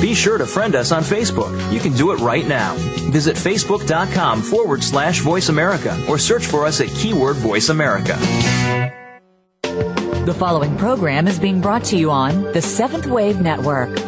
Be sure to friend us on Facebook. You can do it right now. Visit facebook.com forward slash voice America or search for us at keyword voice America. The following program is being brought to you on the Seventh Wave Network.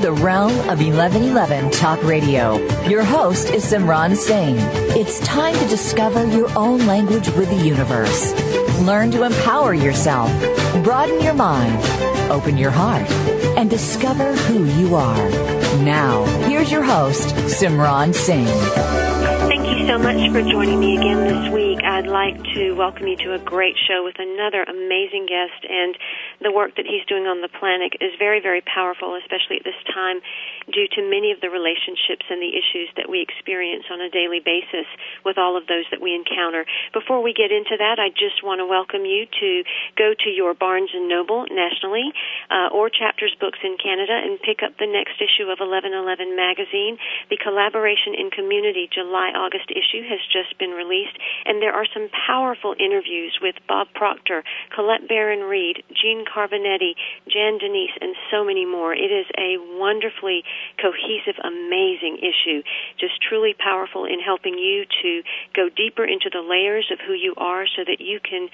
The realm of 1111 Talk Radio. Your host is Simran Singh. It's time to discover your own language with the universe. Learn to empower yourself, broaden your mind, open your heart, and discover who you are. Now, here's your host, Simran Singh. Thank you so much for joining me again this week. I'd like to welcome you to a great show with another amazing guest and the work that he's doing on the planet is very, very powerful, especially at this time, due to many of the relationships and the issues that we experience on a daily basis with all of those that we encounter. Before we get into that, I just want to welcome you to go to your Barnes and Noble nationally uh, or Chapters Books in Canada and pick up the next issue of 1111 magazine. The Collaboration in Community July August issue has just been released, and there are some powerful interviews with Bob Proctor, Colette Baron Reid, Jean Carbonetti, Jan Denise, and so many more. It is a wonderfully cohesive, amazing issue. Just truly powerful in helping you to go deeper into the layers of who you are so that you can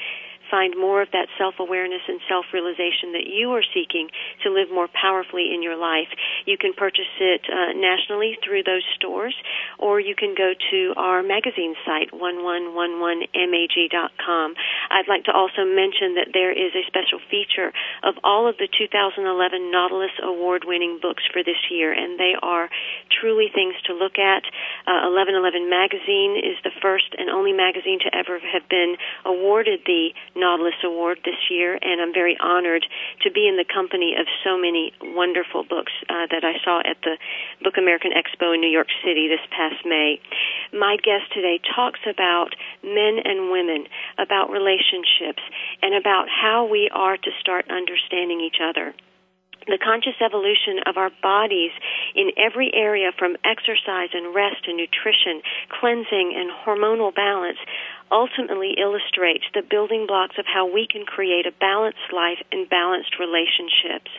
find more of that self awareness and self realization that you are seeking to live more powerfully in your life. You can purchase it uh, nationally through those stores, or you can go to our magazine site, 1111mag.com. I'd like to also mention that there is a special feature of all of the 2011 Nautilus Award winning books for this year, and they are truly things to look at. Uh, 1111 Magazine is the first and only magazine to ever have been awarded the Nautilus Award this year, and I'm very honored to be in the company of so many wonderful books uh, that I saw at the Book American Expo in New York City this past May. My guest today talks about men and women, about relationships, and about how we are to start understanding each other the conscious evolution of our bodies in every area from exercise and rest and nutrition, cleansing and hormonal balance ultimately illustrates the building blocks of how we can create a balanced life and balanced relationships.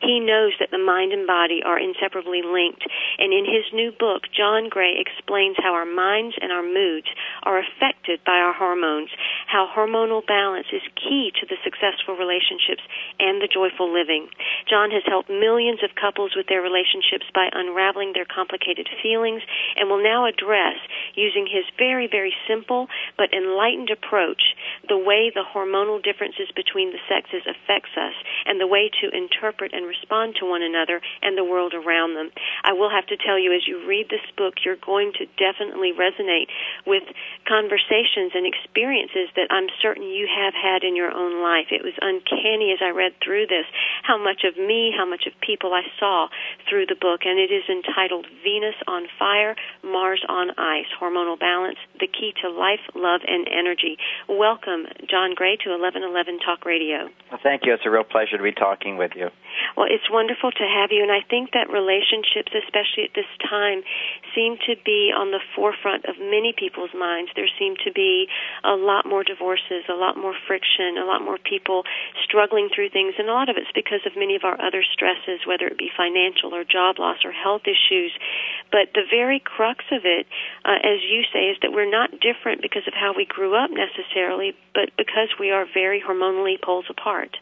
He knows that the mind and body are inseparably linked, and in his new book, John Gray explains how our minds and our moods are affected by our hormones, how hormonal balance is key to the successful relationships and the joyful living. John has helped millions of couples with their relationships by unraveling their complicated feelings and will now address, using his very, very simple but enlightened approach, the way the hormonal differences between the sexes affects us and the way to interpret and respond to one another and the world around them. I will have to tell you, as you read this book, you're going to definitely resonate with conversations and experiences that I'm certain you have had in your own life. It was uncanny as I read through this how much of me, how much of people I saw through the book, and it is entitled Venus on Fire, Mars on Ice Hormonal Balance, the Key to Life, Love, and Energy. Welcome, John Gray, to 1111 Talk Radio. Well, thank you. It's a real pleasure to be talking with you. Well, it's wonderful to have you, and I think that relationships, especially at this time, seem to be on the forefront of many people's minds. There seem to be a lot more divorces, a lot more friction, a lot more people struggling through things, and a lot of it's because of many of our other stresses, whether it be financial or job loss or health issues. But the very crux of it, uh, as you say, is that we're not different because of how we grew up necessarily, but because we are very hormonally poles apart.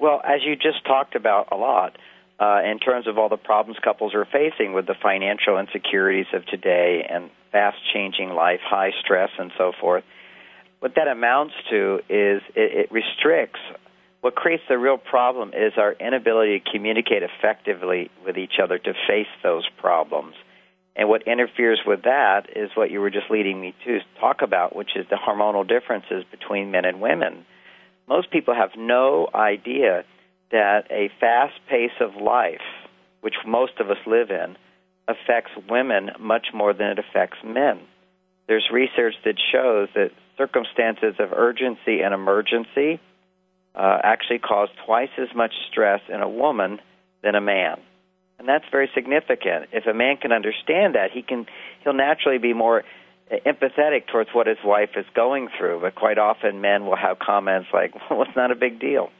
Well, as you just talked about a lot, uh, in terms of all the problems couples are facing with the financial insecurities of today and fast changing life, high stress, and so forth, what that amounts to is it, it restricts what creates the real problem is our inability to communicate effectively with each other to face those problems. And what interferes with that is what you were just leading me to talk about, which is the hormonal differences between men and women. Most people have no idea that a fast pace of life, which most of us live in, affects women much more than it affects men. There's research that shows that circumstances of urgency and emergency uh, actually cause twice as much stress in a woman than a man. And that's very significant. If a man can understand that, he can he'll naturally be more empathetic towards what his wife is going through. But quite often, men will have comments like, "Well, it's not a big deal."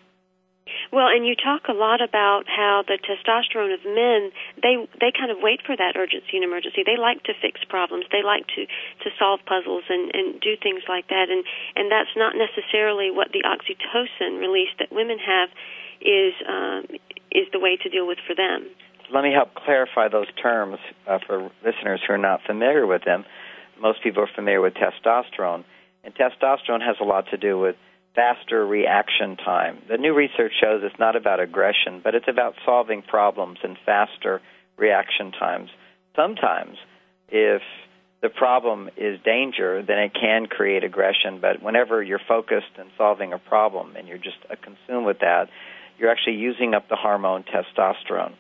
Well, and you talk a lot about how the testosterone of men they they kind of wait for that urgency and emergency. They like to fix problems. They like to to solve puzzles and and do things like that. And and that's not necessarily what the oxytocin release that women have is um, is the way to deal with for them. Let me help clarify those terms uh, for listeners who are not familiar with them. Most people are familiar with testosterone, and testosterone has a lot to do with faster reaction time. The new research shows it's not about aggression, but it's about solving problems and faster reaction times. Sometimes, if the problem is danger, then it can create aggression. But whenever you're focused and solving a problem and you're just consumed with that, you're actually using up the hormone testosterone.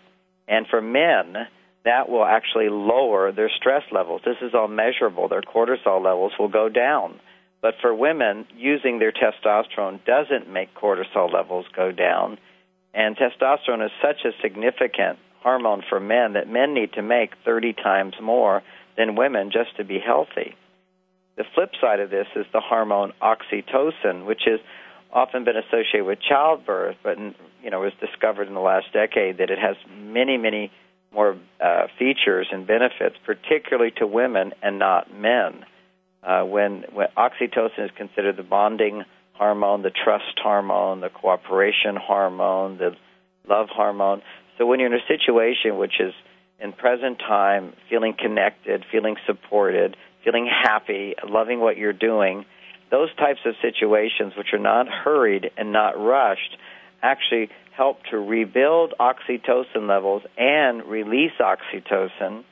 And for men, that will actually lower their stress levels. This is all measurable. Their cortisol levels will go down. But for women, using their testosterone doesn't make cortisol levels go down. And testosterone is such a significant hormone for men that men need to make 30 times more than women just to be healthy. The flip side of this is the hormone oxytocin, which has often been associated with childbirth, but you know was discovered in the last decade that it has many, many more uh, features and benefits, particularly to women and not men uh, when, when oxytocin is considered the bonding hormone, the trust hormone, the cooperation hormone, the love hormone. So when you're in a situation which is in present time, feeling connected, feeling supported, feeling happy, loving what you're doing, those types of situations which are not hurried and not rushed actually help to rebuild oxytocin levels and release oxytocin,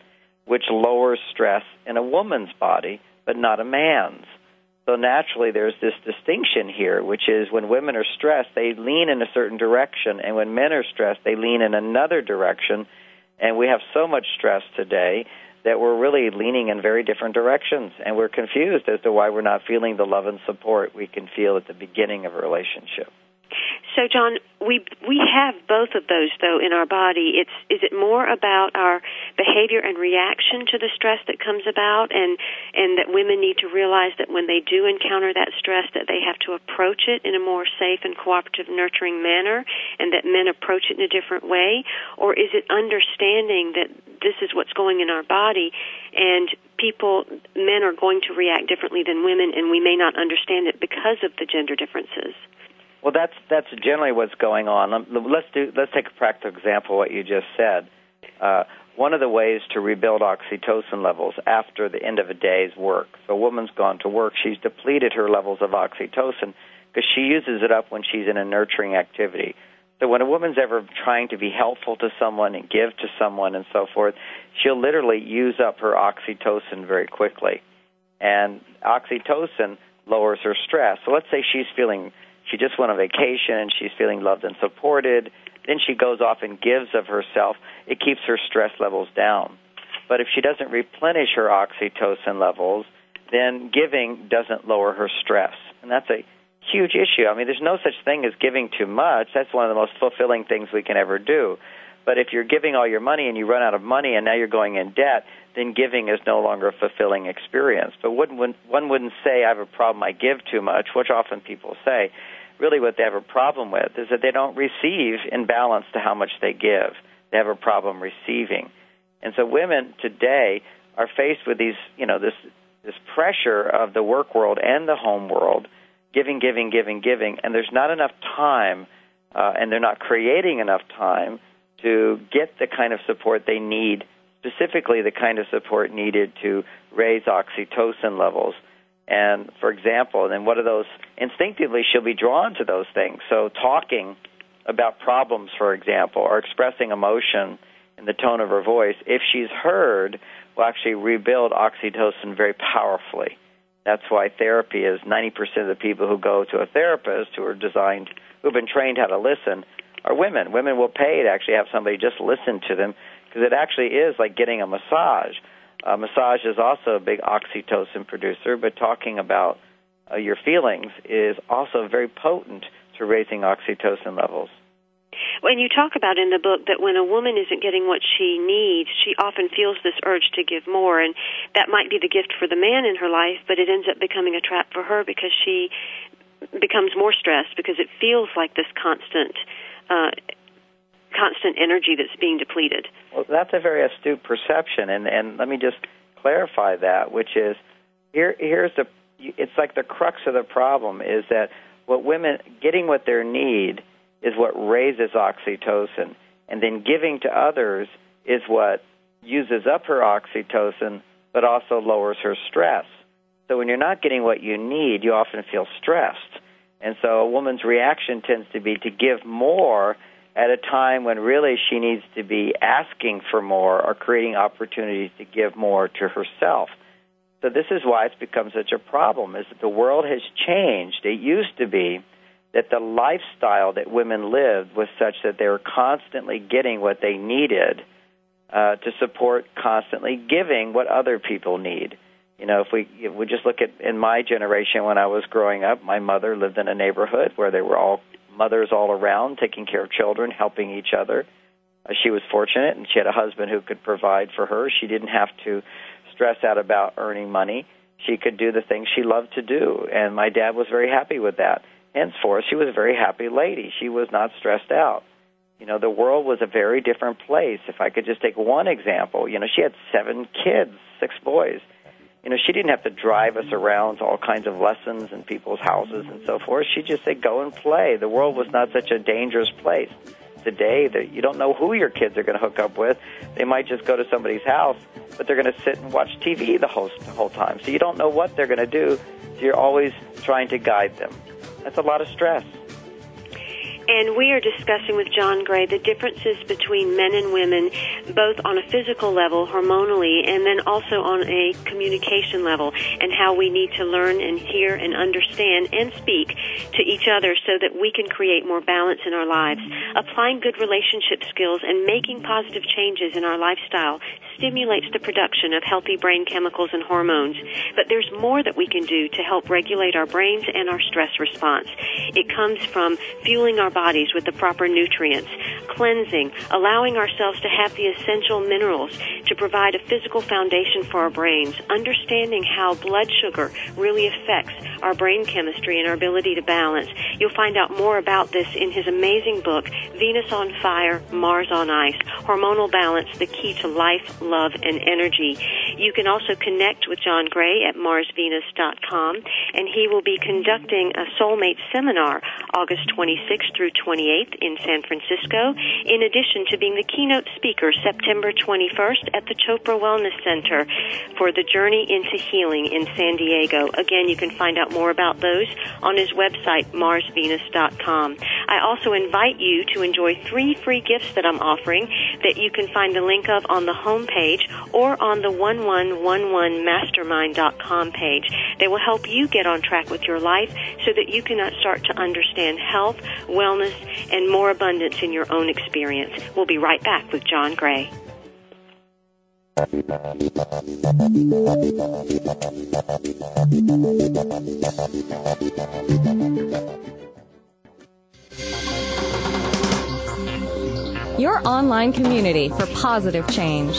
which lowers stress in a woman's body but not a man's. So naturally, there's this distinction here, which is when women are stressed, they lean in a certain direction, and when men are stressed, they lean in another direction. And we have so much stress today that we're really leaning in very different directions, and we're confused as to why we're not feeling the love and support we can feel at the beginning of a relationship. So, John, we we have both of those though in our body. It's is it more about our behavior and reaction to the stress that comes about, and and that women need to realize that when they do encounter that stress, that they have to approach it in a more safe and cooperative, nurturing manner, and that men approach it in a different way, or is it understanding that this is what's going in our body, and people men are going to react differently than women, and we may not understand it because of the gender differences. Well, that's that's generally what's going on. Let's do let's take a practical example of what you just said. Uh, one of the ways to rebuild oxytocin levels after the end of a day's work. So a woman's gone to work, she's depleted her levels of oxytocin because she uses it up when she's in a nurturing activity. So when a woman's ever trying to be helpful to someone and give to someone and so forth, she'll literally use up her oxytocin very quickly. And oxytocin lowers her stress. So let's say she's feeling she just went on vacation and she's feeling loved and supported. Then she goes off and gives of herself. It keeps her stress levels down. But if she doesn't replenish her oxytocin levels, then giving doesn't lower her stress. And that's a huge issue. I mean, there's no such thing as giving too much. That's one of the most fulfilling things we can ever do. But if you're giving all your money and you run out of money and now you're going in debt, then giving is no longer a fulfilling experience. But one, one wouldn't say, I have a problem, I give too much, which often people say really what they have a problem with is that they don't receive in balance to how much they give. They have a problem receiving. And so women today are faced with these, you know, this this pressure of the work world and the home world, giving, giving, giving, giving, and there's not enough time, uh, and they're not creating enough time to get the kind of support they need, specifically the kind of support needed to raise oxytocin levels And for example, and then what are those? Instinctively, she'll be drawn to those things. So talking about problems, for example, or expressing emotion in the tone of her voice, if she's heard, will actually rebuild oxytocin very powerfully. That's why therapy is 90% of the people who go to a therapist who are designed, who've been trained how to listen, are women. Women will pay to actually have somebody just listen to them because it actually is like getting a massage. A massage is also a big oxytocin producer, but talking about uh, your feelings is also very potent to raising oxytocin levels. When you talk about in the book that when a woman isn't getting what she needs, she often feels this urge to give more, and that might be the gift for the man in her life, but it ends up becoming a trap for her because she becomes more stressed because it feels like this constant. Uh, constant energy that's being depleted. Well, that's a very astute perception, and and let me just clarify that, which is here here's the it's like the crux of the problem is that what women getting what they need is what raises oxytocin, and then giving to others is what uses up her oxytocin, but also lowers her stress. So when you're not getting what you need, you often feel stressed. And so a woman's reaction tends to be to give more at a time when really she needs to be asking for more or creating opportunities to give more to herself. So this is why it's become such a problem is that the world has changed. It used to be that the lifestyle that women lived was such that they were constantly getting what they needed uh, to support constantly giving what other people need. You know, if we if we just look at in my generation when I was growing up, my mother lived in a neighborhood where they were all mothers all around taking care of children, helping each other. Uh, she was fortunate, and she had a husband who could provide for her. She didn't have to stress out about earning money. She could do the things she loved to do, and my dad was very happy with that. Henceforth, she was a very happy lady. She was not stressed out. You know, the world was a very different place. If I could just take one example, you know, she had seven kids, six boys you know, she didn't have to drive us around to all kinds of lessons in people's houses and so forth. She just said, go and play. The world was not such a dangerous place. Today, that you don't know who your kids are going to hook up with. They might just go to somebody's house, but they're going to sit and watch TV the whole, the whole time. So you don't know what they're going to do. So you're always trying to guide them. That's a lot of stress. And we are discussing with John Gray the differences between men and women, both on a physical level, hormonally, and then also on a communication level, and how we need to learn and hear and understand and speak to each other so that we can create more balance in our lives. Applying good relationship skills and making positive changes in our lifestyle stimulates the production of healthy brain chemicals and hormones. But there's more that we can do to help regulate our brains and our stress response. It comes from fueling our bodies with the proper nutrients, cleansing, allowing ourselves to have the essential minerals to provide a physical foundation for our brains, understanding how blood sugar really affects our brain chemistry and our ability to balance. You'll find out more about this in his amazing book, Venus on Fire, Mars on Ice, Hormonal Balance, the Key to Life, love, and energy. You can also connect with John Gray at marsvenus.com, and he will be conducting a soulmate seminar August 26th through 28th in San Francisco, in addition to being the keynote speaker September 21st at the Chopra Wellness Center for the Journey into Healing in San Diego. Again, you can find out more about those on his website, marsvenus.com. I also invite you to enjoy three free gifts that I'm offering that you can find the link of on the homepage page or on the 1111mastermind.com page. They will help you get on track with your life so that you can start to understand health, wellness, and more abundance in your own experience. We'll be right back with John Gray. Your online community for positive change.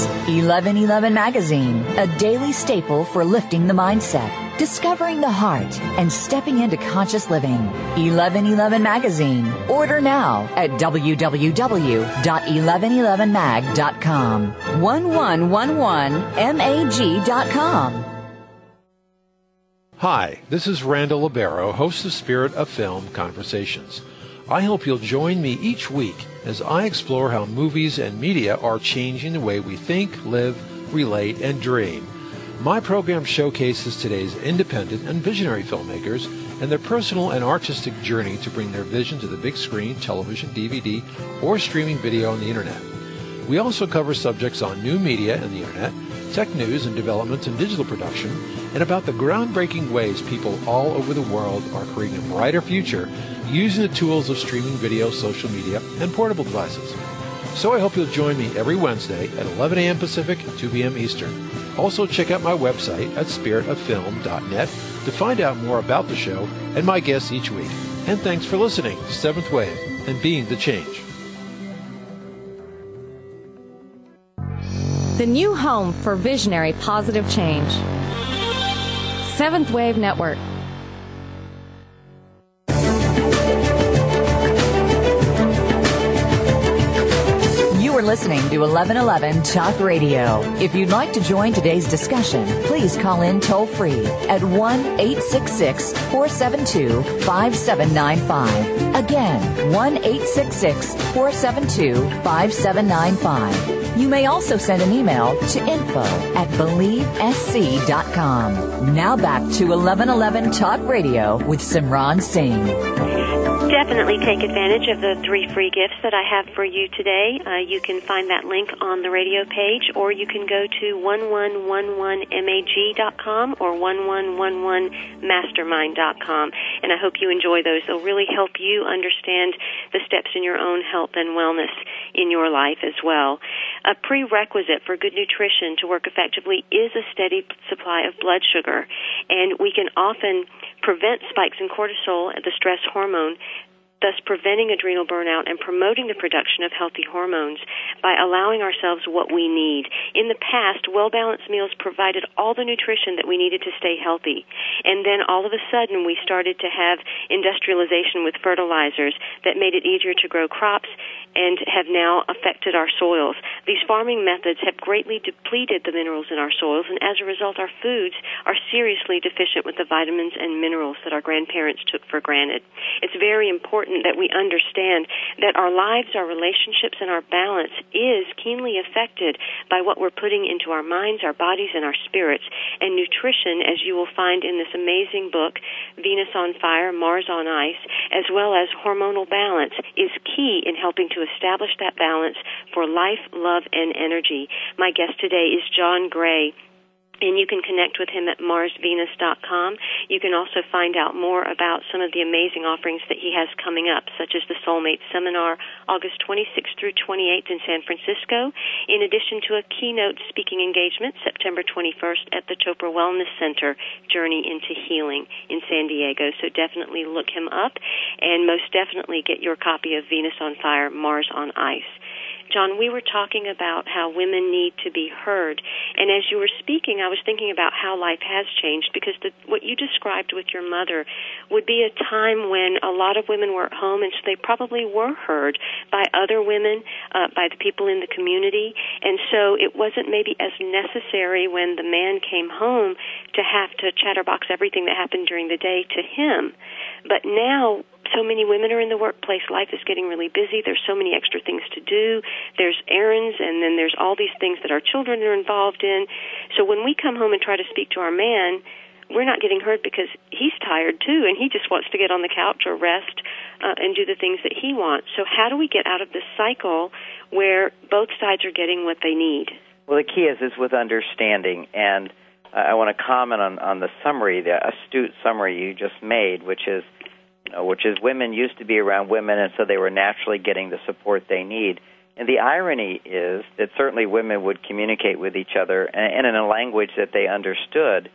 1111 Magazine, a daily staple for lifting the mindset, discovering the heart, and stepping into conscious living. 1111 Magazine. Order now at www.1111mag.com. 1111mag.com. Hi, this is Randall Libero, host of Spirit of Film Conversations. I hope you'll join me each week as I explore how movies and media are changing the way we think, live, relate, and dream. My program showcases today's independent and visionary filmmakers and their personal and artistic journey to bring their vision to the big screen, television, DVD, or streaming video on the internet. We also cover subjects on new media and the internet, tech news and developments in digital production, and about the groundbreaking ways people all over the world are creating a brighter future using the tools of streaming video, social media, and portable devices. So I hope you'll join me every Wednesday at 11 a.m. Pacific, 2 p.m. Eastern. Also check out my website at spiritoffilm.net to find out more about the show and my guests each week. And thanks for listening to Seventh Wave and being the change. The new home for visionary positive change. Seventh Wave Network. Listening to 1111 Talk Radio. If you'd like to join today's discussion, please call in toll free at 1 866 472 5795. Again, 1 866 472 5795. You may also send an email to info at believesc.com. Now back to 1111 Talk Radio with Simran Singh. Definitely take advantage of the three free gifts that I have for you today. Uh, you can find that link on the radio page, or you can go to 1111mag.com or 1111mastermind.com. And I hope you enjoy those. They'll really help you understand the steps in your own health and wellness in your life as well. A prerequisite for good nutrition to work effectively is a steady supply of blood sugar. And we can often prevent spikes in cortisol, the stress hormone, thus preventing adrenal burnout and promoting the production of healthy hormones by allowing ourselves what we need. In the past, well balanced meals provided all the nutrition that we needed to stay healthy. And then all of a sudden, we started to have industrialization with fertilizers that made it easier to grow crops and have now affected our soils. These farming methods have greatly depleted the minerals in our soils, and as a result, our foods are seriously deficient with the vitamins and minerals that our grandparents took for granted. It's very important that we understand that our lives, our relationships, and our balance is keenly affected by what we're putting into our minds, our bodies, and our spirits. And nutrition, as you will find in this amazing book, Venus on Fire, Mars on Ice, as well as hormonal balance, is key in helping to establish that balance for life, love, and energy. My guest today is John Gray and you can connect with him at marsvenus.com. You can also find out more about some of the amazing offerings that he has coming up, such as the Soulmate Seminar, August 26th through 28th in San Francisco, in addition to a keynote speaking engagement September 21st at the Chopra Wellness Center, Journey into Healing in San Diego. So definitely look him up and most definitely get your copy of Venus on Fire, Mars on Ice. John, we were talking about how women need to be heard. And as you were speaking, I was thinking about how life has changed because the, what you described with your mother would be a time when a lot of women were at home and so they probably were heard by other women, uh, by the people in the community. And so it wasn't maybe as necessary when the man came home to have to chatterbox everything that happened during the day to him. But now so many women are in the workplace. Life is getting really busy. There's so many extra things to do. There's errands, and then there's all these things that our children are involved in. So when we come home and try to speak to our man, we're not getting heard because he's tired too, and he just wants to get on the couch or rest uh, and do the things that he wants. So how do we get out of this cycle where both sides are getting what they need? Well, the key is is with understanding, and I want to comment on on the summary, the astute summary you just made, which is, Uh, which is women used to be around women, and so they were naturally getting the support they need. And the irony is that certainly women would communicate with each other and, and in a language that they understood,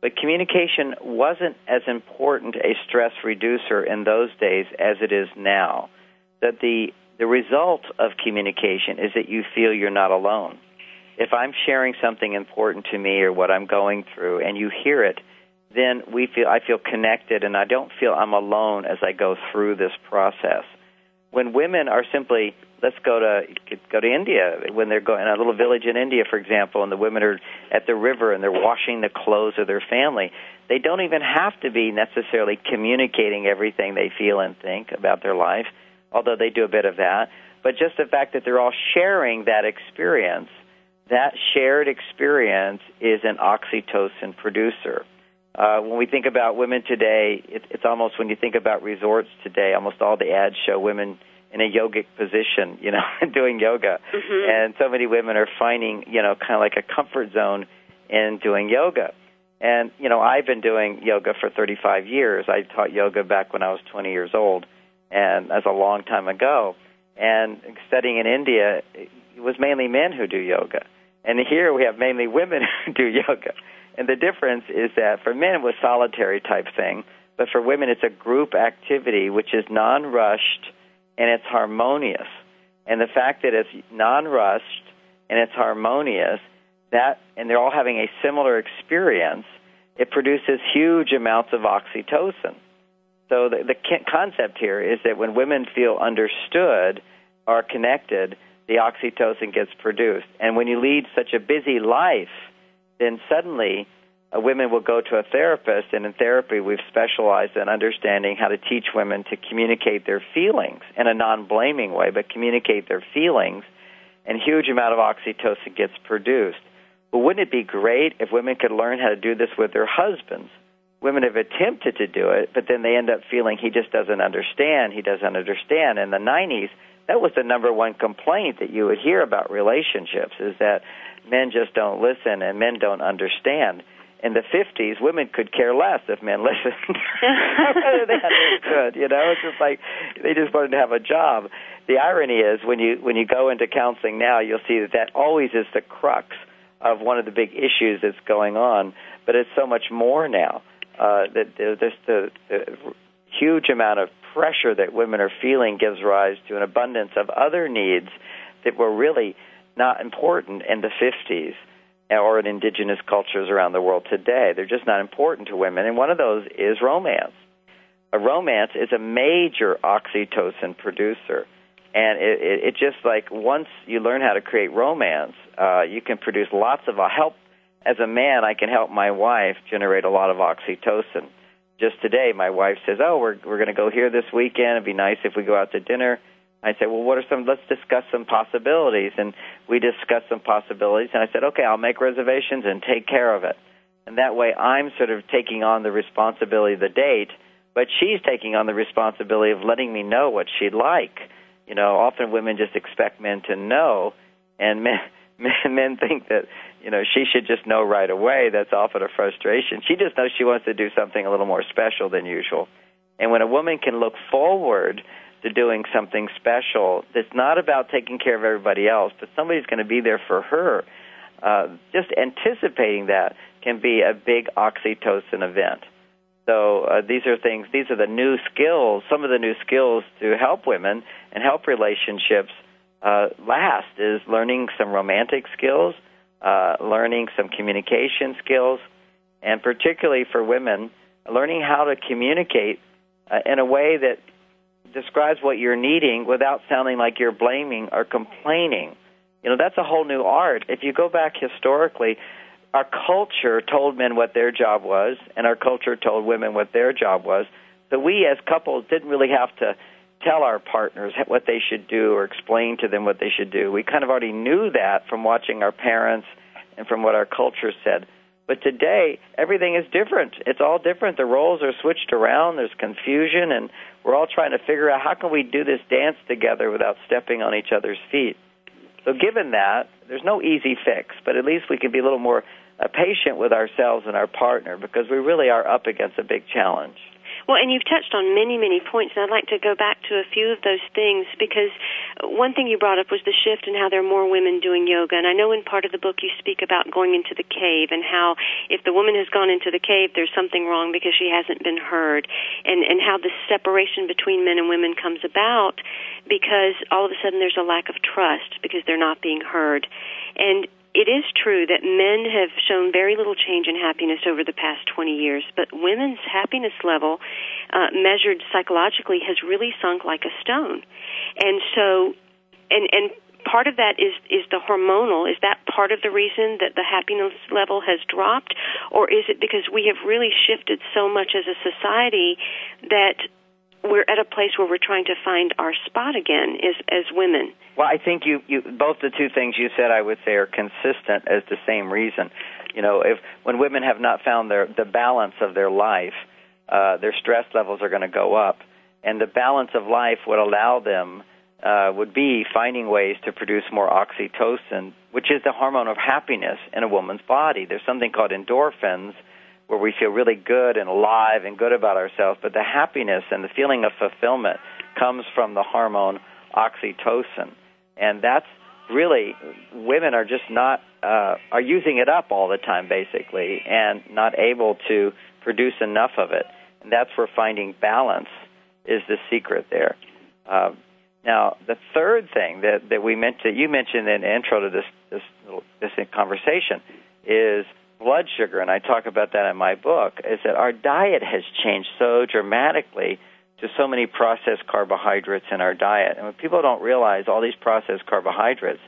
but communication wasn't as important a stress reducer in those days as it is now. That the the result of communication is that you feel you're not alone. If I'm sharing something important to me or what I'm going through and you hear it, then we feel I feel connected and I don't feel I'm alone as I go through this process. When women are simply let's go to go to India when they're going in a little village in India, for example, and the women are at the river and they're washing the clothes of their family. They don't even have to be necessarily communicating everything they feel and think about their life, although they do a bit of that. But just the fact that they're all sharing that experience, that shared experience is an oxytocin producer. Uh, when we think about women today, it, it's almost when you think about resorts today, almost all the ads show women in a yogic position, you know, doing yoga. Mm-hmm. And so many women are finding, you know, kind of like a comfort zone in doing yoga. And, you know, I've been doing yoga for 35 years. I taught yoga back when I was 20 years old, and that's a long time ago. And studying in India, it was mainly men who do yoga. And here we have mainly women who do yoga. And the difference is that for men it was solitary type thing, but for women it's a group activity which is non-rushed and it's harmonious. And the fact that it's non-rushed and it's harmonious, that and they're all having a similar experience, it produces huge amounts of oxytocin. So the, the concept here is that when women feel understood, are connected, the oxytocin gets produced. And when you lead such a busy life, then suddenly uh, women will go to a therapist, and in therapy, we've specialized in understanding how to teach women to communicate their feelings in a non-blaming way, but communicate their feelings, and huge amount of oxytocin gets produced. But wouldn't it be great if women could learn how to do this with their husbands? Women have attempted to do it, but then they end up feeling he just doesn't understand. He doesn't understand. In the 90s, that was the number one complaint that you would hear about relationships is that men just don't listen and men don't understand in the 50s, women could care less if men listened. they understood, you know. It's just like they just wanted to have a job. The irony is when you when you go into counseling now, you'll see that that always is the crux of one of the big issues that's going on. But it's so much more now uh, that there's the, the huge amount of pressure that women are feeling gives rise to an abundance of other needs that were really not important in the 50s or in indigenous cultures around the world today. They're just not important to women. And one of those is romance. A romance is a major oxytocin producer. And it, it, it just like once you learn how to create romance, uh, you can produce lots of uh, help. As a man, I can help my wife generate a lot of oxytocin. Just today, my wife says, "Oh, we're we're going to go here this weekend. It'd be nice if we go out to dinner." I said, well, what are some, let's discuss some possibilities. And we discussed some possibilities. And I said, okay, I'll make reservations and take care of it. And that way I'm sort of taking on the responsibility of the date, but she's taking on the responsibility of letting me know what she'd like. You know, often women just expect men to know, and men, men, men think that, you know, she should just know right away. That's often a frustration. She just knows she wants to do something a little more special than usual. And when a woman can look forward to doing something special that's not about taking care of everybody else, but somebody's going to be there for her. Uh, just anticipating that can be a big oxytocin event. So uh, these are things. These are the new skills. Some of the new skills to help women and help relationships uh, last is learning some romantic skills, uh, learning some communication skills, and particularly for women, learning how to communicate uh, in a way that describes what you're needing without sounding like you're blaming or complaining. You know, that's a whole new art. If you go back historically, our culture told men what their job was, and our culture told women what their job was. So we as couples didn't really have to tell our partners what they should do or explain to them what they should do. We kind of already knew that from watching our parents and from what our culture said. But today, everything is different. It's all different. The roles are switched around. There's confusion, and we're all trying to figure out how can we do this dance together without stepping on each other's feet. So, given that, there's no easy fix, but at least we can be a little more uh, patient with ourselves and our partner because we really are up against a big challenge. Well, and you've touched on many, many points, and I'd like to go back to a few of those things because one thing you brought up was the shift in how there are more women doing yoga. And I know in part of the book you speak about going into the cave and how if the woman has gone into the cave, there's something wrong because she hasn't been heard, and and how the separation between men and women comes about because all of a sudden there's a lack of trust because they're not being heard. And it is true that men have shown very little change in happiness over the past 20 years, but women's happiness level, uh, measured psychologically, has really sunk like a stone. And so, and and part of that is is the hormonal. Is that part of the reason that the happiness level has dropped, or is it because we have really shifted so much as a society that we're at a place where we're trying to find our spot again as as women. Well, I think you you both the two things you said I would say are consistent as the same reason. You know, if when women have not found their the balance of their life, uh, their stress levels are going to go up, and the balance of life would allow them uh, would be finding ways to produce more oxytocin, which is the hormone of happiness in a woman's body. There's something called endorphins where we feel really good and alive and good about ourselves, but the happiness and the feeling of fulfillment comes from the hormone oxytocin. And that's really women are just not uh, are using it up all the time basically and not able to produce enough of it. And that's where finding balance is the secret there. Uh, now, the third thing that, that we mentioned, to, you mentioned in the intro to this this, this conversation is blood sugar, and I talk about that in my book, is that our diet has changed so dramatically to so many processed carbohydrates in our diet. And when people don't realize all these processed carbohydrates,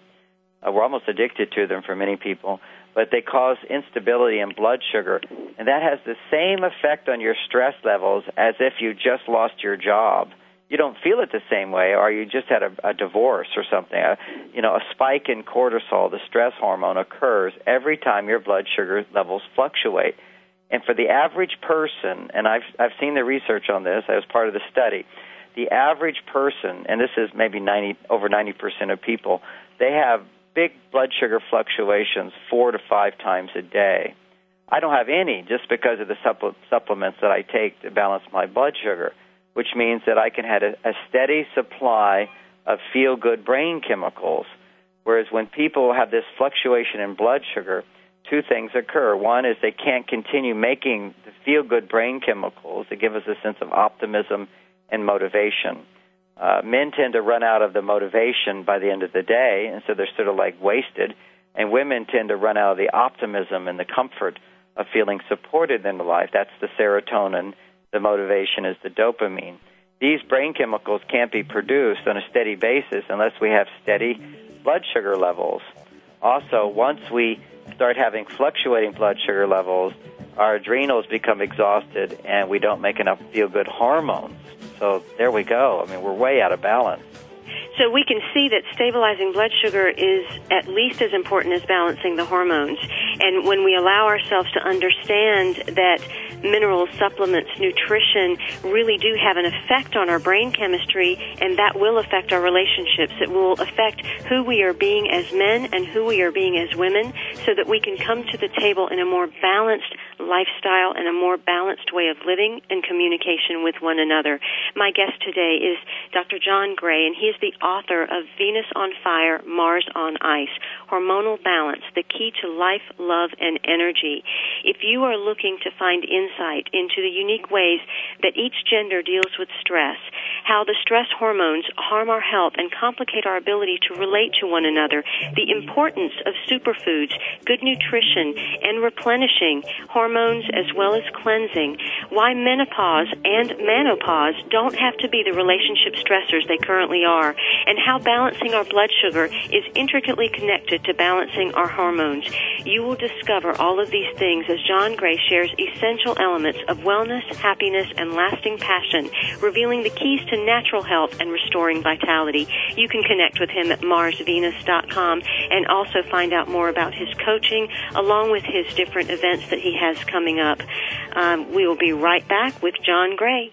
uh, we're almost addicted to them for many people, but they cause instability in blood sugar. And that has the same effect on your stress levels as if you just lost your job you don't feel it the same way, or you just had a, a divorce or something. A, you know, a spike in cortisol, the stress hormone, occurs every time your blood sugar levels fluctuate. And for the average person, and I've I've seen the research on this. I was part of the study. The average person, and this is maybe 90 over 90 percent of people, they have big blood sugar fluctuations four to five times a day. I don't have any just because of the supple- supplements that I take to balance my blood sugar which means that I can have a, a steady supply of feel good brain chemicals. Whereas when people have this fluctuation in blood sugar, two things occur. One is they can't continue making the feel good brain chemicals that give us a sense of optimism and motivation. Uh, men tend to run out of the motivation by the end of the day, and so they're sort of like wasted. And women tend to run out of the optimism and the comfort of feeling supported in life. That's the serotonin the motivation is the dopamine. These brain chemicals can't be produced on a steady basis unless we have steady blood sugar levels. Also, once we start having fluctuating blood sugar levels, our adrenals become exhausted and we don't make enough feel good hormones. So there we go. I mean, we're way out of balance. So we can see that stabilizing blood sugar is at least as important as balancing the hormones. And when we allow ourselves to understand that minerals, supplements, nutrition really do have an effect on our brain chemistry, and that will affect our relationships. It will affect who we are being as men and who we are being as women, so that we can come to the table in a more balanced lifestyle and a more balanced way of living and communication with one another. My guest today is Dr. John Gray, and he is the author of Venus on Fire, Mars on Ice Hormonal Balance, the Key to Life, Love, and Energy. If you are looking to find insight into the unique ways that each gender deals with stress, how the stress hormones harm our health and complicate our ability to relate to one another, the importance of superfoods, good nutrition, and replenishing hormones as well as cleansing, why menopause and menopause don't have to be the relationship stressors they currently are, and how balancing our blood sugar is intricately connected to balancing our hormones. You will discover all of these things as John Gray shares essential elements of wellness, happiness, and lasting passion, revealing the keys to natural health and restoring vitality. You can connect with him at marsvenus.com and also find out more about his coaching along with his different events that he has coming up. Um, we will be right back with John Gray.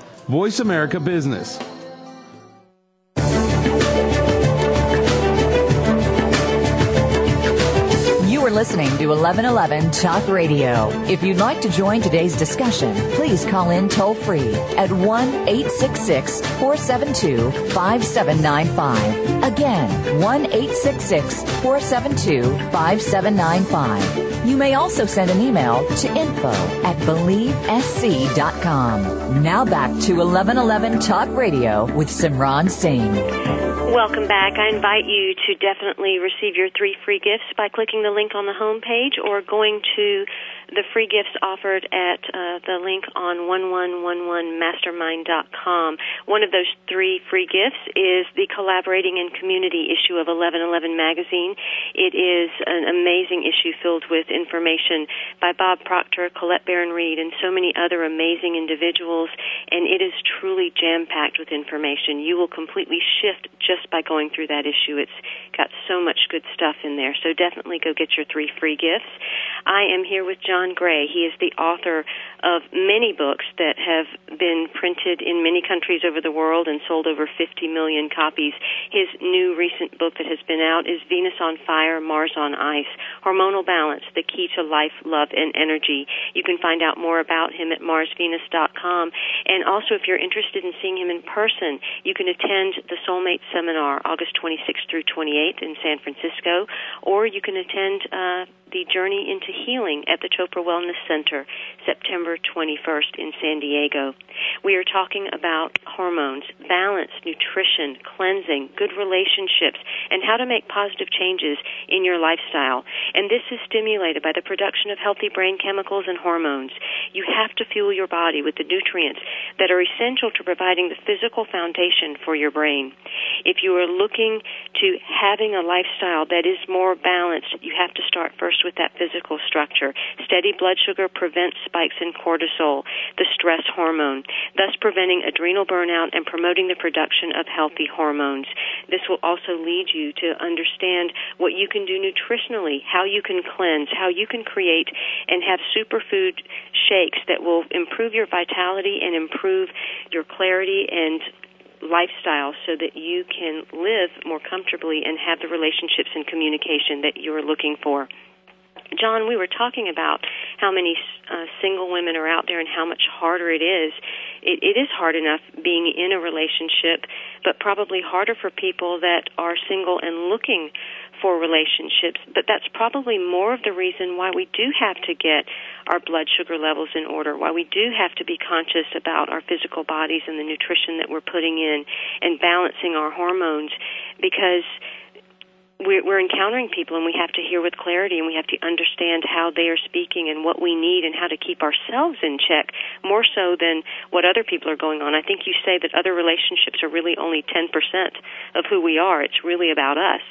Voice America Business. You are listening to 1111 Talk Radio. If you'd like to join today's discussion, please call in toll free at 1 866 472 5795. Again, 1 866 472 5795. You may also send an email to info at believesc.com. Now back to 1111 Talk Radio with Simran Singh. Welcome back. I invite you to definitely receive your three free gifts by clicking the link on the home page or going to the free gifts offered at uh, the link on 1111mastermind.com. One of those three free gifts is the collaborating and community issue of 1111 magazine. It is an amazing issue filled with information by Bob Proctor, Colette Baron Reid, and so many other amazing individuals, and it is truly jam packed with information. You will completely shift just by going through that issue. It's got so much good stuff in there. So definitely go get your three free gifts. I am here with John John Gray. He is the author of many books that have been printed in many countries over the world and sold over 50 million copies. His new recent book that has been out is Venus on Fire, Mars on Ice Hormonal Balance, the Key to Life, Love, and Energy. You can find out more about him at marsvenus.com. And also, if you're interested in seeing him in person, you can attend the Soulmate Seminar August 26th through 28th in San Francisco, or you can attend uh, the Journey into Healing at the Chopra Wellness Center September 21st in San Diego. We are talking about hormones, balance, nutrition, cleansing, good relationships, and how to make positive changes in your lifestyle. And this is stimulated by the production of healthy brain chemicals and hormones. You have to fuel your body with the nutrients that are essential to providing the physical foundation for your brain. If you are looking to having a lifestyle that is more balanced, you have to start first with that physical structure. Steady blood sugar prevents spikes in cortisol, the stress hormone, thus preventing adrenal burnout and promoting the production of healthy hormones. This will also lead you to understand what you can do nutritionally, how you can cleanse, how you can create and have superfood shakes that will improve your vitality and improve your clarity and lifestyle so that you can live more comfortably and have the relationships and communication that you're looking for. John, we were talking about how many uh, single women are out there and how much harder it is. It, it is hard enough being in a relationship, but probably harder for people that are single and looking for relationships. But that's probably more of the reason why we do have to get our blood sugar levels in order, why we do have to be conscious about our physical bodies and the nutrition that we're putting in and balancing our hormones because we're, we're encountering people and we have to hear with clarity and we have to understand how they are speaking and what we need and how to keep ourselves in check more so than what other people are going on. I think you say that other relationships are really only 10% of who we are. It's really about us.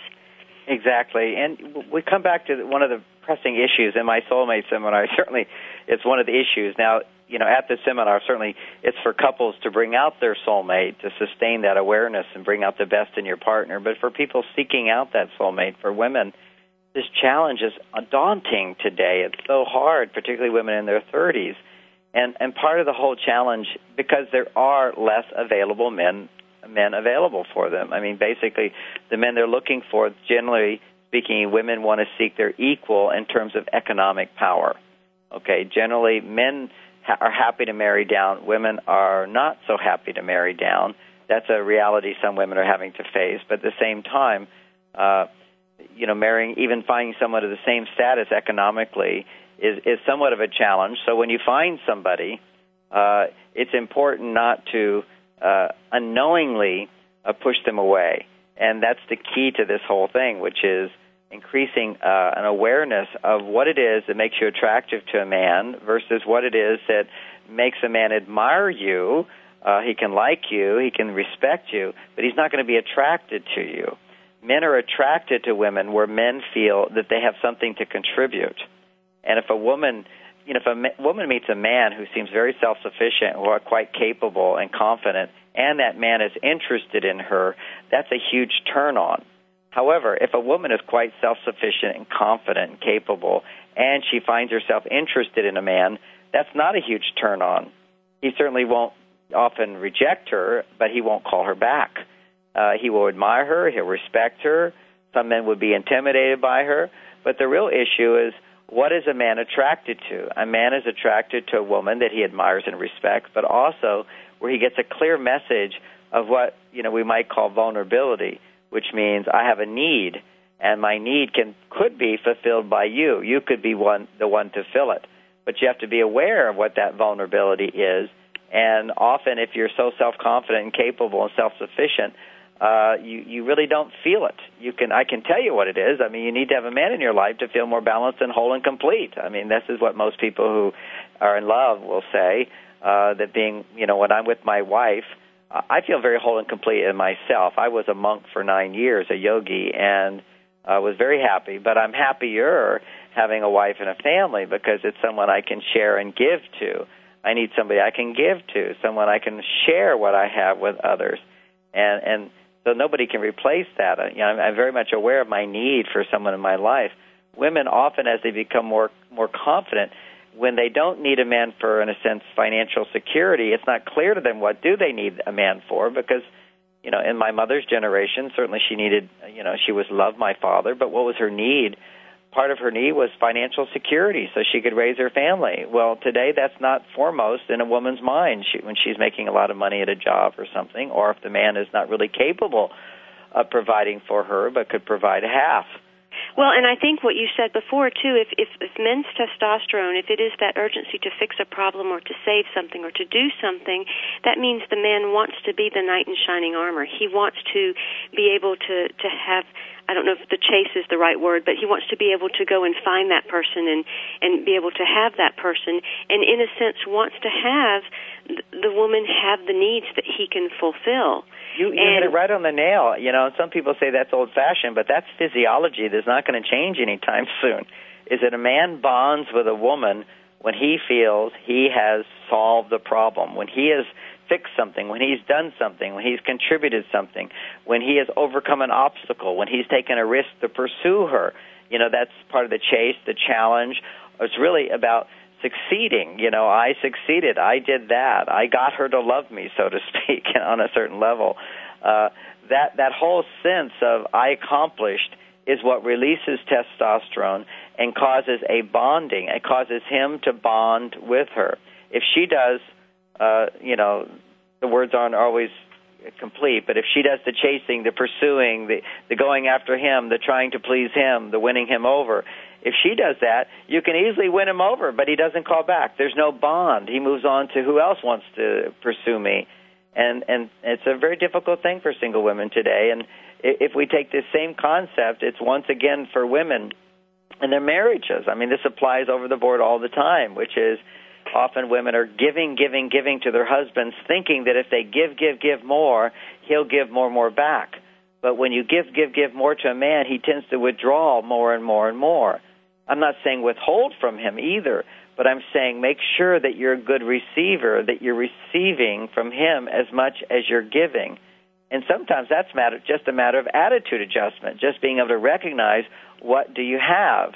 Exactly. And we come back to one of the pressing issues in my soulmate seminar. Certainly, it's one of the issues. Now, you know, at the seminar, certainly it's for couples to bring out their soulmate, to sustain that awareness and bring out the best in your partner. But for people seeking out that soulmate, for women, this challenge is daunting today. It's so hard, particularly women in their 30s. And and part of the whole challenge because there are less available men men available for them. I mean, basically, the men they're looking for, generally speaking, women want to seek their equal in terms of economic power. Okay, generally, men are happy to marry down. Women are not so happy to marry down. That's a reality some women are having to face. But at the same time, uh, you know, marrying, even finding someone of the same status economically is is somewhat of a challenge. So when you find somebody, uh, it's important not to uh, unknowingly uh, push them away, and that's the key to this whole thing, which is increasing uh, an awareness of what it is that makes you attractive to a man versus what it is that makes a man admire you. Uh, he can like you, he can respect you, but he's not going to be attracted to you. Men are attracted to women where men feel that they have something to contribute. And if a woman, you know, if a ma- woman meets a man who seems very self-sufficient or quite capable and confident, and that man is interested in her, that's a huge turn on. However, if a woman is quite self sufficient and confident and capable, and she finds herself interested in a man, that's not a huge turn on. He certainly won't often reject her, but he won't call her back. Uh, he will admire her, he'll respect her. Some men would be intimidated by her. But the real issue is what is a man attracted to? A man is attracted to a woman that he admires and respects, but also where he gets a clear message of what you know we might call vulnerability which means I have a need, and my need can could be fulfilled by you. You could be one the one to fill it, but you have to be aware of what that vulnerability is. And often, if you're so self confident and capable and self sufficient, uh, you you really don't feel it. You can I can tell you what it is. I mean, you need to have a man in your life to feel more balanced and whole and complete. I mean, this is what most people who are in love will say. Uh, that being, you know, when I'm with my wife, I feel very whole and complete in myself. I was a monk for nine years, a yogi, and I was very happy. But I'm happier having a wife and a family because it's someone I can share and give to. I need somebody I can give to, someone I can share what I have with others, and and so nobody can replace that. Uh, you know, I'm, I'm very much aware of my need for someone in my life. Women often, as they become more more confident, when they don't need a man for, in a sense, financial security, it's not clear to them what do they need a man for because, you know, in my mother's generation, certainly she needed, you know, she was loved my father, but what was her need? Part of her need was financial security so she could raise her family. Well, today that's not foremost in a woman's mind she, when she's making a lot of money at a job or something, or if the man is not really capable of providing for her but could provide half well, and I think what you said before too, if, if if men's testosterone, if it is that urgency to fix a problem or to save something or to do something, that means the man wants to be the knight in shining armor. He wants to be able to to have I don't know if the chase is the right word, but he wants to be able to go and find that person and and be able to have that person, and in a sense wants to have the woman have the needs that he can fulfill. You, you hit it right on the nail. You know, some people say that's old fashioned, but that's physiology that's not going to change anytime soon. Is that a man bonds with a woman when he feels he has solved the problem, when he has fixed something, when he's done something, when he's contributed something, when he has overcome an obstacle, when he's taken a risk to pursue her. You know, that's part of the chase, the challenge. It's really about succeeding. You know, I succeeded. I did that. I got her to love me, so to speak, on a certain level. Uh, that that whole sense of I accomplished is what releases testosterone and causes a bonding. It causes him to bond with her. If she does, uh, you know, the words aren't always complete, but if she does the chasing, the pursuing, the the going after him, the trying to please him, the winning him over, if she does that, you can easily win him over, but he doesn't call back. There's no bond. He moves on to who else wants to pursue me. and and it's a very difficult thing for single women today. And if we take this same concept, it's once again for women in their marriages. I mean, this applies over the board all the time, which is often women are giving, giving, giving to their husbands, thinking that if they give, give, give more, he'll give more more back. But when you give, give, give more to a man, he tends to withdraw more and more and more. I'm not saying withhold from him either, but I'm saying make sure that you're a good receiver, that you're receiving from him as much as you're giving. And sometimes that's matter, just a matter of attitude adjustment, just being able to recognize what do you have.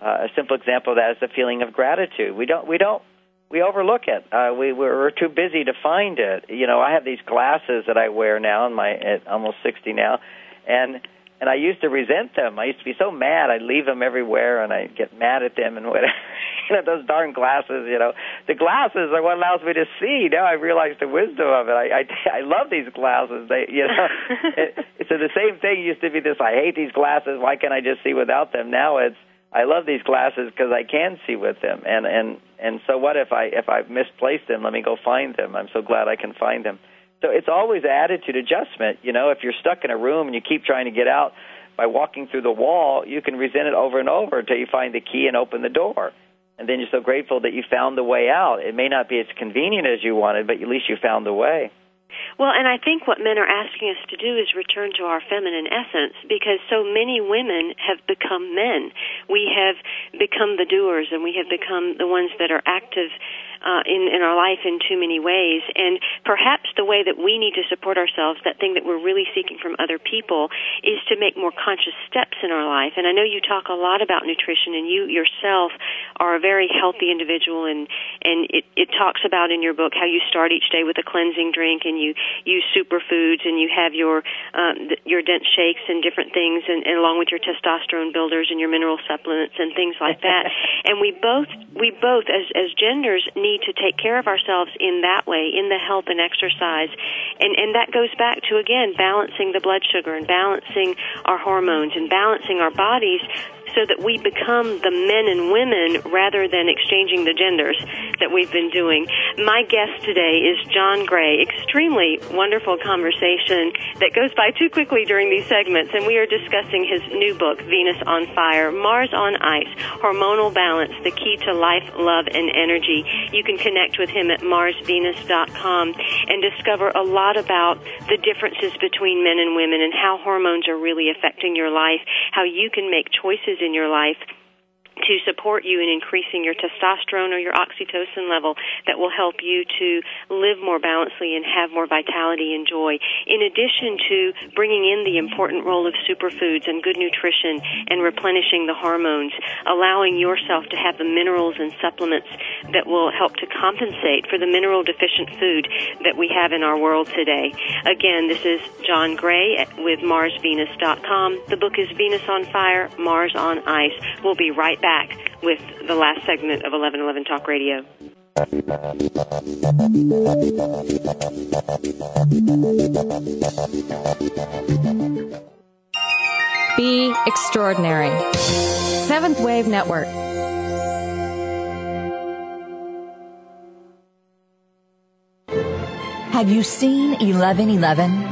Uh, a simple example of that is the feeling of gratitude. We don't we don't we overlook it. Uh, we we're too busy to find it. You know, I have these glasses that I wear now, in my at almost sixty now, and and I used to resent them. I used to be so mad. I'd leave them everywhere, and I'd get mad at them and whatever. you know, those darn glasses. You know, the glasses are what allows me to see. Now I realize the wisdom of it. I I, I love these glasses. They, you know, it, so the same thing used to be this. I hate these glasses. Why can't I just see without them? Now it's I love these glasses because I can see with them, and and and so what if I if I've misplaced them? Let me go find them. I'm so glad I can find them. So it's always attitude adjustment. You know, if you're stuck in a room and you keep trying to get out by walking through the wall, you can resent it over and over until you find the key and open the door. And then you're so grateful that you found the way out. It may not be as convenient as you wanted, but at least you found the way. Well, and I think what men are asking us to do is return to our feminine essence because so many women have become men. We have become the doers and we have become the ones that are active uh, in in our life in too many ways. And perhaps the way that we need to support ourselves, that thing that we're really seeking from other people, is to make more conscious steps in our life. And I know you talk a lot about nutrition, and you yourself are a very healthy individual, and and it it talks about in your book how you start each day with a cleansing drink, and you use superfoods, and you have your um, your dense shakes and different things, and, and along with your testosterone builders and your mineral supplements and things like that. and we both we both as as genders need need to take care of ourselves in that way, in the health and exercise. And, and that goes back to, again, balancing the blood sugar and balancing our hormones and balancing our bodies so that we become the men and women rather than exchanging the genders that we've been doing. My guest today is John Gray. Extremely wonderful conversation that goes by too quickly during these segments, and we are discussing his new book, Venus on Fire, Mars on Ice, Hormonal Balance, the Key to Life, Love, and Energy. You can connect with him at marsvenus.com and discover a lot about the differences between men and women and how hormones are really affecting your life, how you can make choices in your life to support you in increasing your testosterone or your oxytocin level that will help you to live more balancedly and have more vitality and joy. In addition to bringing in the important role of superfoods and good nutrition and replenishing the hormones, allowing yourself to have the minerals and supplements that will help to compensate for the mineral deficient food that we have in our world today. Again, this is John Gray with MarsVenus.com. The book is Venus on Fire, Mars on Ice. We'll be right back with the last segment of 1111 Talk Radio. Be extraordinary. Seventh Wave Network. Have you seen 1111?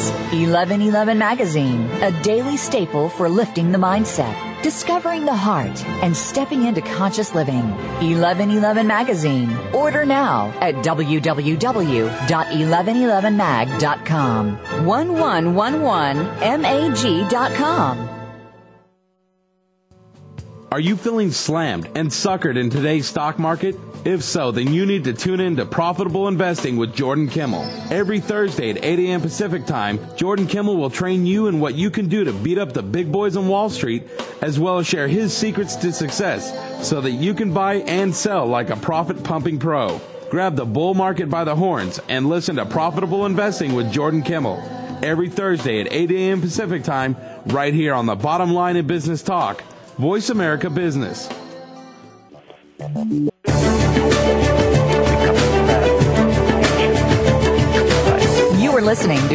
1111 Magazine, a daily staple for lifting the mindset, discovering the heart, and stepping into conscious living. 1111 Magazine. Order now at www.1111mag.com. 1111mag.com. Are you feeling slammed and suckered in today's stock market? If so, then you need to tune in to Profitable Investing with Jordan Kimmel. Every Thursday at 8 a.m. Pacific Time, Jordan Kimmel will train you in what you can do to beat up the big boys on Wall Street, as well as share his secrets to success so that you can buy and sell like a profit pumping pro. Grab the bull market by the horns and listen to Profitable Investing with Jordan Kimmel every Thursday at 8 a.m. Pacific Time, right here on the bottom line in business talk, Voice America Business.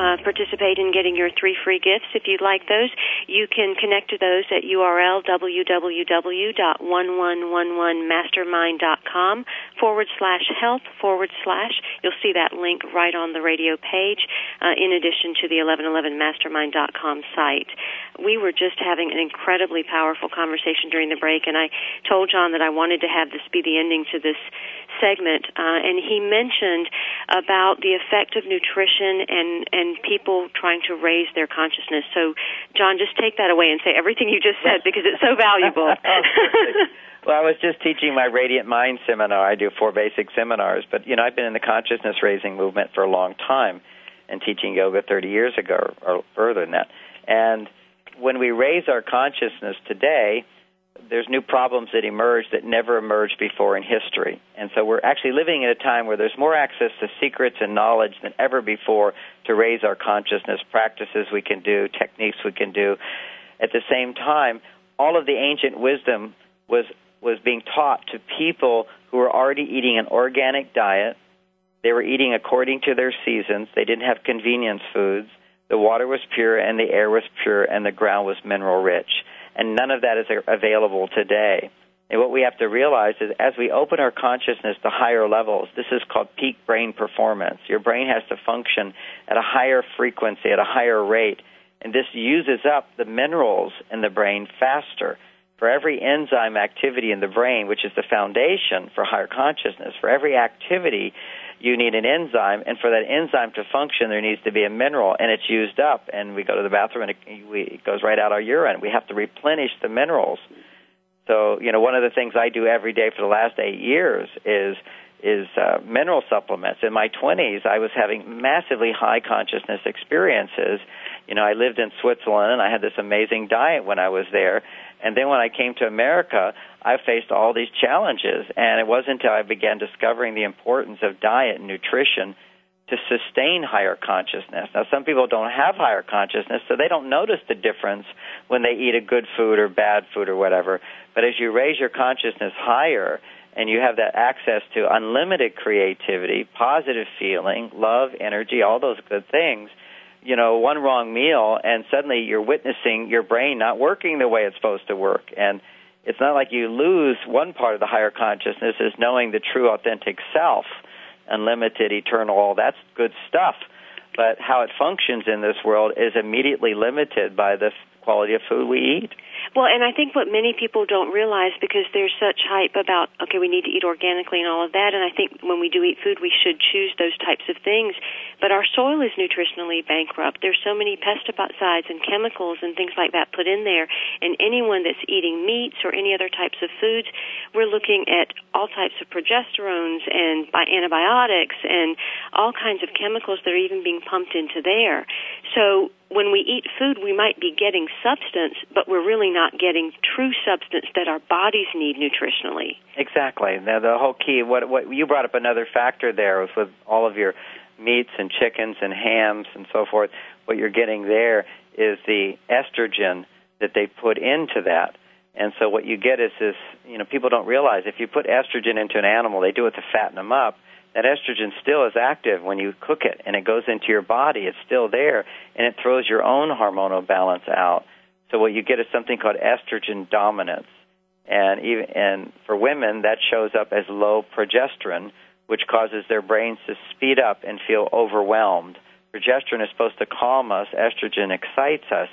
uh, participate in getting your three free gifts. If you'd like those, you can connect to those at URL www.1111mastermind.com forward slash health forward slash. You'll see that link right on the radio page, uh, in addition to the 1111mastermind.com site. We were just having an incredibly powerful conversation during the break, and I told John that I wanted to have this be the ending to this segment, uh, and he mentioned about the effect of nutrition and and people trying to raise their consciousness. So, John, just take that away and say everything you just said because it's so valuable. well, I was just teaching my Radiant Mind seminar. I do four basic seminars, but you know, I've been in the consciousness raising movement for a long time, and teaching yoga 30 years ago or further than that. And when we raise our consciousness today, there's new problems that emerge that never emerged before in history. And so we're actually living in a time where there's more access to secrets and knowledge than ever before to raise our consciousness, practices we can do, techniques we can do. At the same time, all of the ancient wisdom was was being taught to people who were already eating an organic diet. They were eating according to their seasons. They didn't have convenience foods. The water was pure and the air was pure and the ground was mineral rich and none of that is available today. And what we have to realize is as we open our consciousness to higher levels, this is called peak brain performance. Your brain has to function at a higher frequency, at a higher rate, and this uses up the minerals in the brain faster. For every enzyme activity in the brain, which is the foundation for higher consciousness, for every activity, you need an enzyme, and for that enzyme to function, there needs to be a mineral, and it's used up. And we go to the bathroom, and it, we, it goes right out our urine. We have to replenish the minerals. So, you know, one of the things I do every day for the last eight years is is uh, mineral supplements. In my 20s, I was having massively high consciousness experiences. You know, I lived in Switzerland and I had this amazing diet when I was there. And then when I came to America, I faced all these challenges. And it wasn't until I began discovering the importance of diet and nutrition to sustain higher consciousness. Now, some people don't have higher consciousness, so they don't notice the difference when they eat a good food or bad food or whatever. But as you raise your consciousness higher, and you have that access to unlimited creativity, positive feeling, love, energy, all those good things, you know, one wrong meal and suddenly you're witnessing your brain not working the way it's supposed to work. And it's not like you lose one part of the higher consciousness is knowing the true authentic self, unlimited, eternal, all that's good stuff. But how it functions in this world is immediately limited by the quality of food we eat. Well, and I think what many people don't realize because there's such hype about okay, we need to eat organically and all of that, and I think when we do eat food, we should choose those types of things. But our soil is nutritionally bankrupt. There's so many pesticides and chemicals and things like that put in there, and anyone that's eating meats or any other types of foods, we're looking at all types of progesterones and antibiotics and all kinds of chemicals that are even being pumped into there. So when we eat food, we might be getting substance, but we're really not getting true substance that our bodies need nutritionally. Exactly. Now, the whole key, what, what you brought up another factor there was with all of your meats and chickens and hams and so forth. What you're getting there is the estrogen that they put into that. And so what you get is this, you know, people don't realize if you put estrogen into an animal, they do it to fatten them up that estrogen still is active when you cook it and it goes into your body. It's still there and it throws your own hormonal balance out. So what you get is something called estrogen dominance. And even and for women that shows up as low progesterone, which causes their brains to speed up and feel overwhelmed. Progesterone is supposed to calm us, estrogen excites us,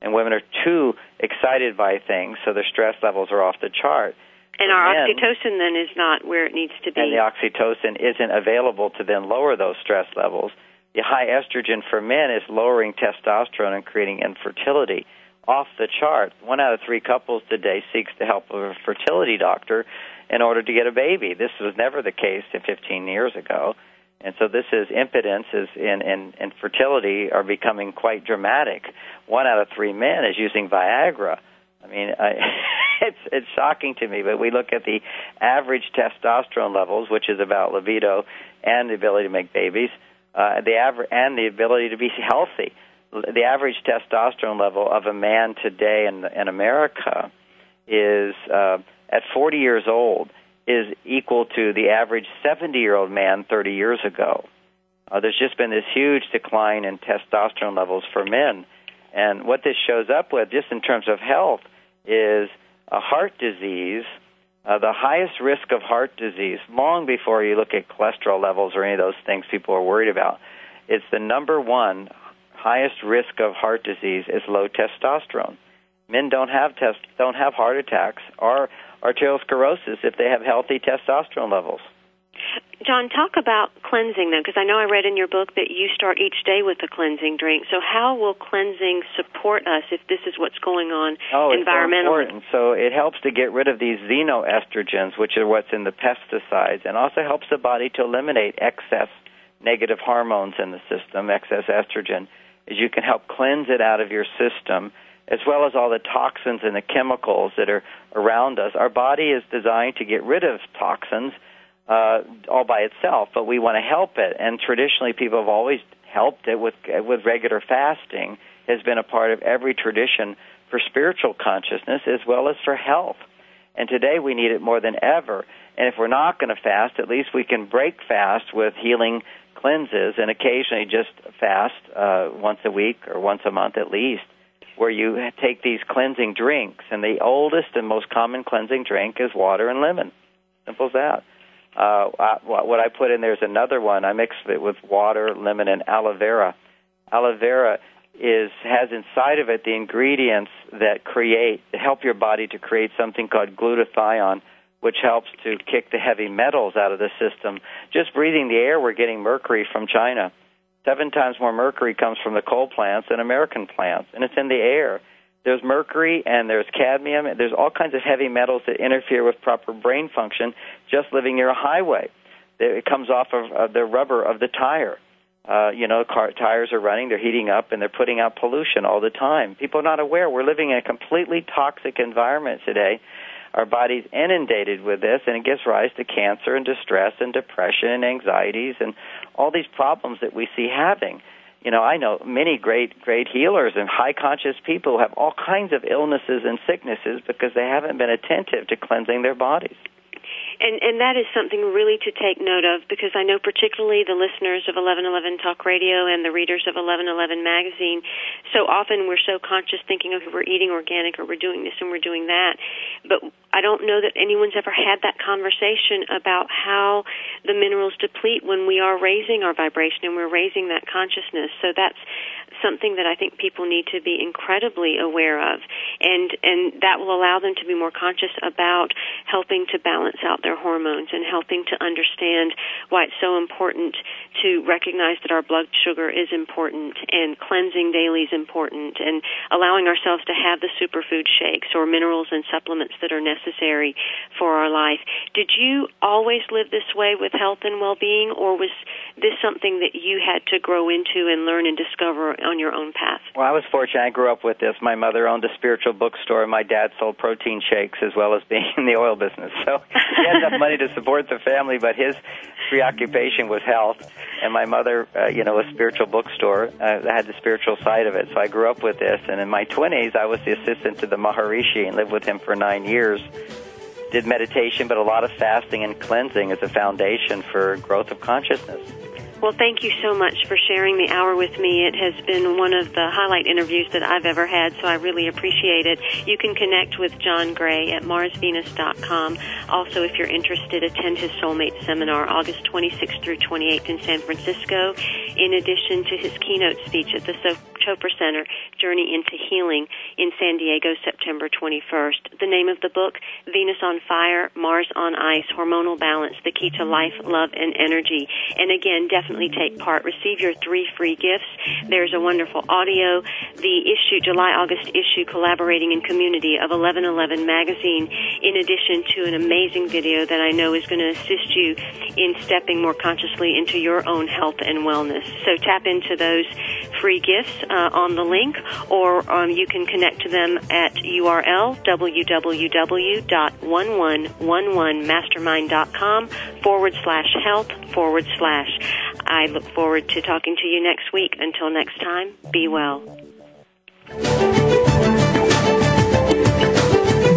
and women are too excited by things, so their stress levels are off the chart. And our oxytocin then is not where it needs to be. And the oxytocin isn't available to then lower those stress levels. The high estrogen for men is lowering testosterone and creating infertility. Off the chart. One out of three couples today seeks the help of a fertility doctor in order to get a baby. This was never the case 15 years ago. And so this is impedences in, in, in fertility are becoming quite dramatic. One out of three men is using Viagra. I mean, I, it's it's shocking to me. But we look at the average testosterone levels, which is about libido and the ability to make babies, uh, the average and the ability to be healthy. The average testosterone level of a man today in in America is uh, at 40 years old is equal to the average 70 year old man 30 years ago. Uh, there's just been this huge decline in testosterone levels for men. And what this shows up with, just in terms of health, is a heart disease, uh, the highest risk of heart disease, long before you look at cholesterol levels or any of those things people are worried about. It's the number one highest risk of heart disease is low testosterone. Men don't have test, don't have heart attacks or arteriosclerosis if they have healthy testosterone levels. John, talk about cleansing though, because I know I read in your book that you start each day with a cleansing drink. So, how will cleansing support us if this is what's going on oh, environmentally? It's important. So, it helps to get rid of these xenoestrogens, which are what's in the pesticides, and also helps the body to eliminate excess negative hormones in the system, excess estrogen. Is you can help cleanse it out of your system as well as all the toxins and the chemicals that are around us. Our body is designed to get rid of toxins uh, all by itself, but we want to help it. And traditionally, people have always helped it with with regular fasting. Has been a part of every tradition for spiritual consciousness as well as for health. And today we need it more than ever. And if we're not going to fast, at least we can break fast with healing cleanses and occasionally just fast uh, once a week or once a month at least where you take these cleansing drinks, and the oldest and most common cleansing drink is water and lemon. Simple as that. Uh, I, what I put in there is another one. I mix it with water, lemon, and aloe vera. Aloe vera is has inside of it the ingredients that create help your body to create something called glutathione, which helps to kick the heavy metals out of the system. Just breathing the air, we're getting mercury from China Seven times more mercury comes from the coal plants than American plants, and it's in the air. There's mercury and there's cadmium. And there's all kinds of heavy metals that interfere with proper brain function just living near a highway. It comes off of, of the rubber of the tire. Uh, you know, car, tires are running, they're heating up, and they're putting out pollution all the time. People are not aware. We're living in a completely toxic environment today. Our body's inundated with this, and it gives rise to cancer and distress and depression and anxieties and all these problems that we see having. You know, I know many great, great healers and high conscious people who have all kinds of illnesses and sicknesses because they haven't been attentive to cleansing their bodies. And and that is something really to take note of because I know particularly the listeners of 1111 Talk Radio and the readers of 1111 magazine. So often we're so conscious thinking, okay, we're eating organic or we're doing this and we're doing that, but I don't know that anyone's ever had that conversation about how the minerals deplete when we are raising our vibration and we're raising that consciousness. So that's something that I think people need to be incredibly aware of, and and that will allow them to be more conscious about helping to balance out their hormones and helping to understand why it's so important to recognize that our blood sugar is important and cleansing daily is important and allowing ourselves to have the superfood shakes or minerals and supplements that are necessary for our life. Did you always live this way with health and well-being or was this something that you had to grow into and learn and discover on your own path? Well, I was fortunate. I grew up with this. My mother owned a spiritual bookstore, my dad sold protein shakes as well as being in the oil business. So he had enough money to support the family, but his preoccupation was health. And my mother, uh, you know, a spiritual bookstore, uh, had the spiritual side of it. So I grew up with this. And in my 20s, I was the assistant to the Maharishi and lived with him for nine years did meditation, but a lot of fasting and cleansing as a foundation for growth of consciousness. Well, thank you so much for sharing the hour with me. It has been one of the highlight interviews that I've ever had, so I really appreciate it. You can connect with John Gray at marsvenus.com. Also, if you're interested, attend his Soulmate Seminar August 26th through 28th in San Francisco, in addition to his keynote speech at the Chopra Center, Journey into Healing, in San Diego, September 21st. The name of the book, Venus on Fire, Mars on Ice, Hormonal Balance, The Key to Life, Love, and Energy. And again, definitely take part. Receive your three free gifts. There's a wonderful audio, the issue, July August issue, Collaborating in Community of 1111 Magazine, in addition to an amazing video that I know is going to assist you in stepping more consciously into your own health and wellness. So tap into those free gifts. Uh, on the link, or um, you can connect to them at URL www.1111mastermind.com forward slash health forward slash. I look forward to talking to you next week. Until next time, be well.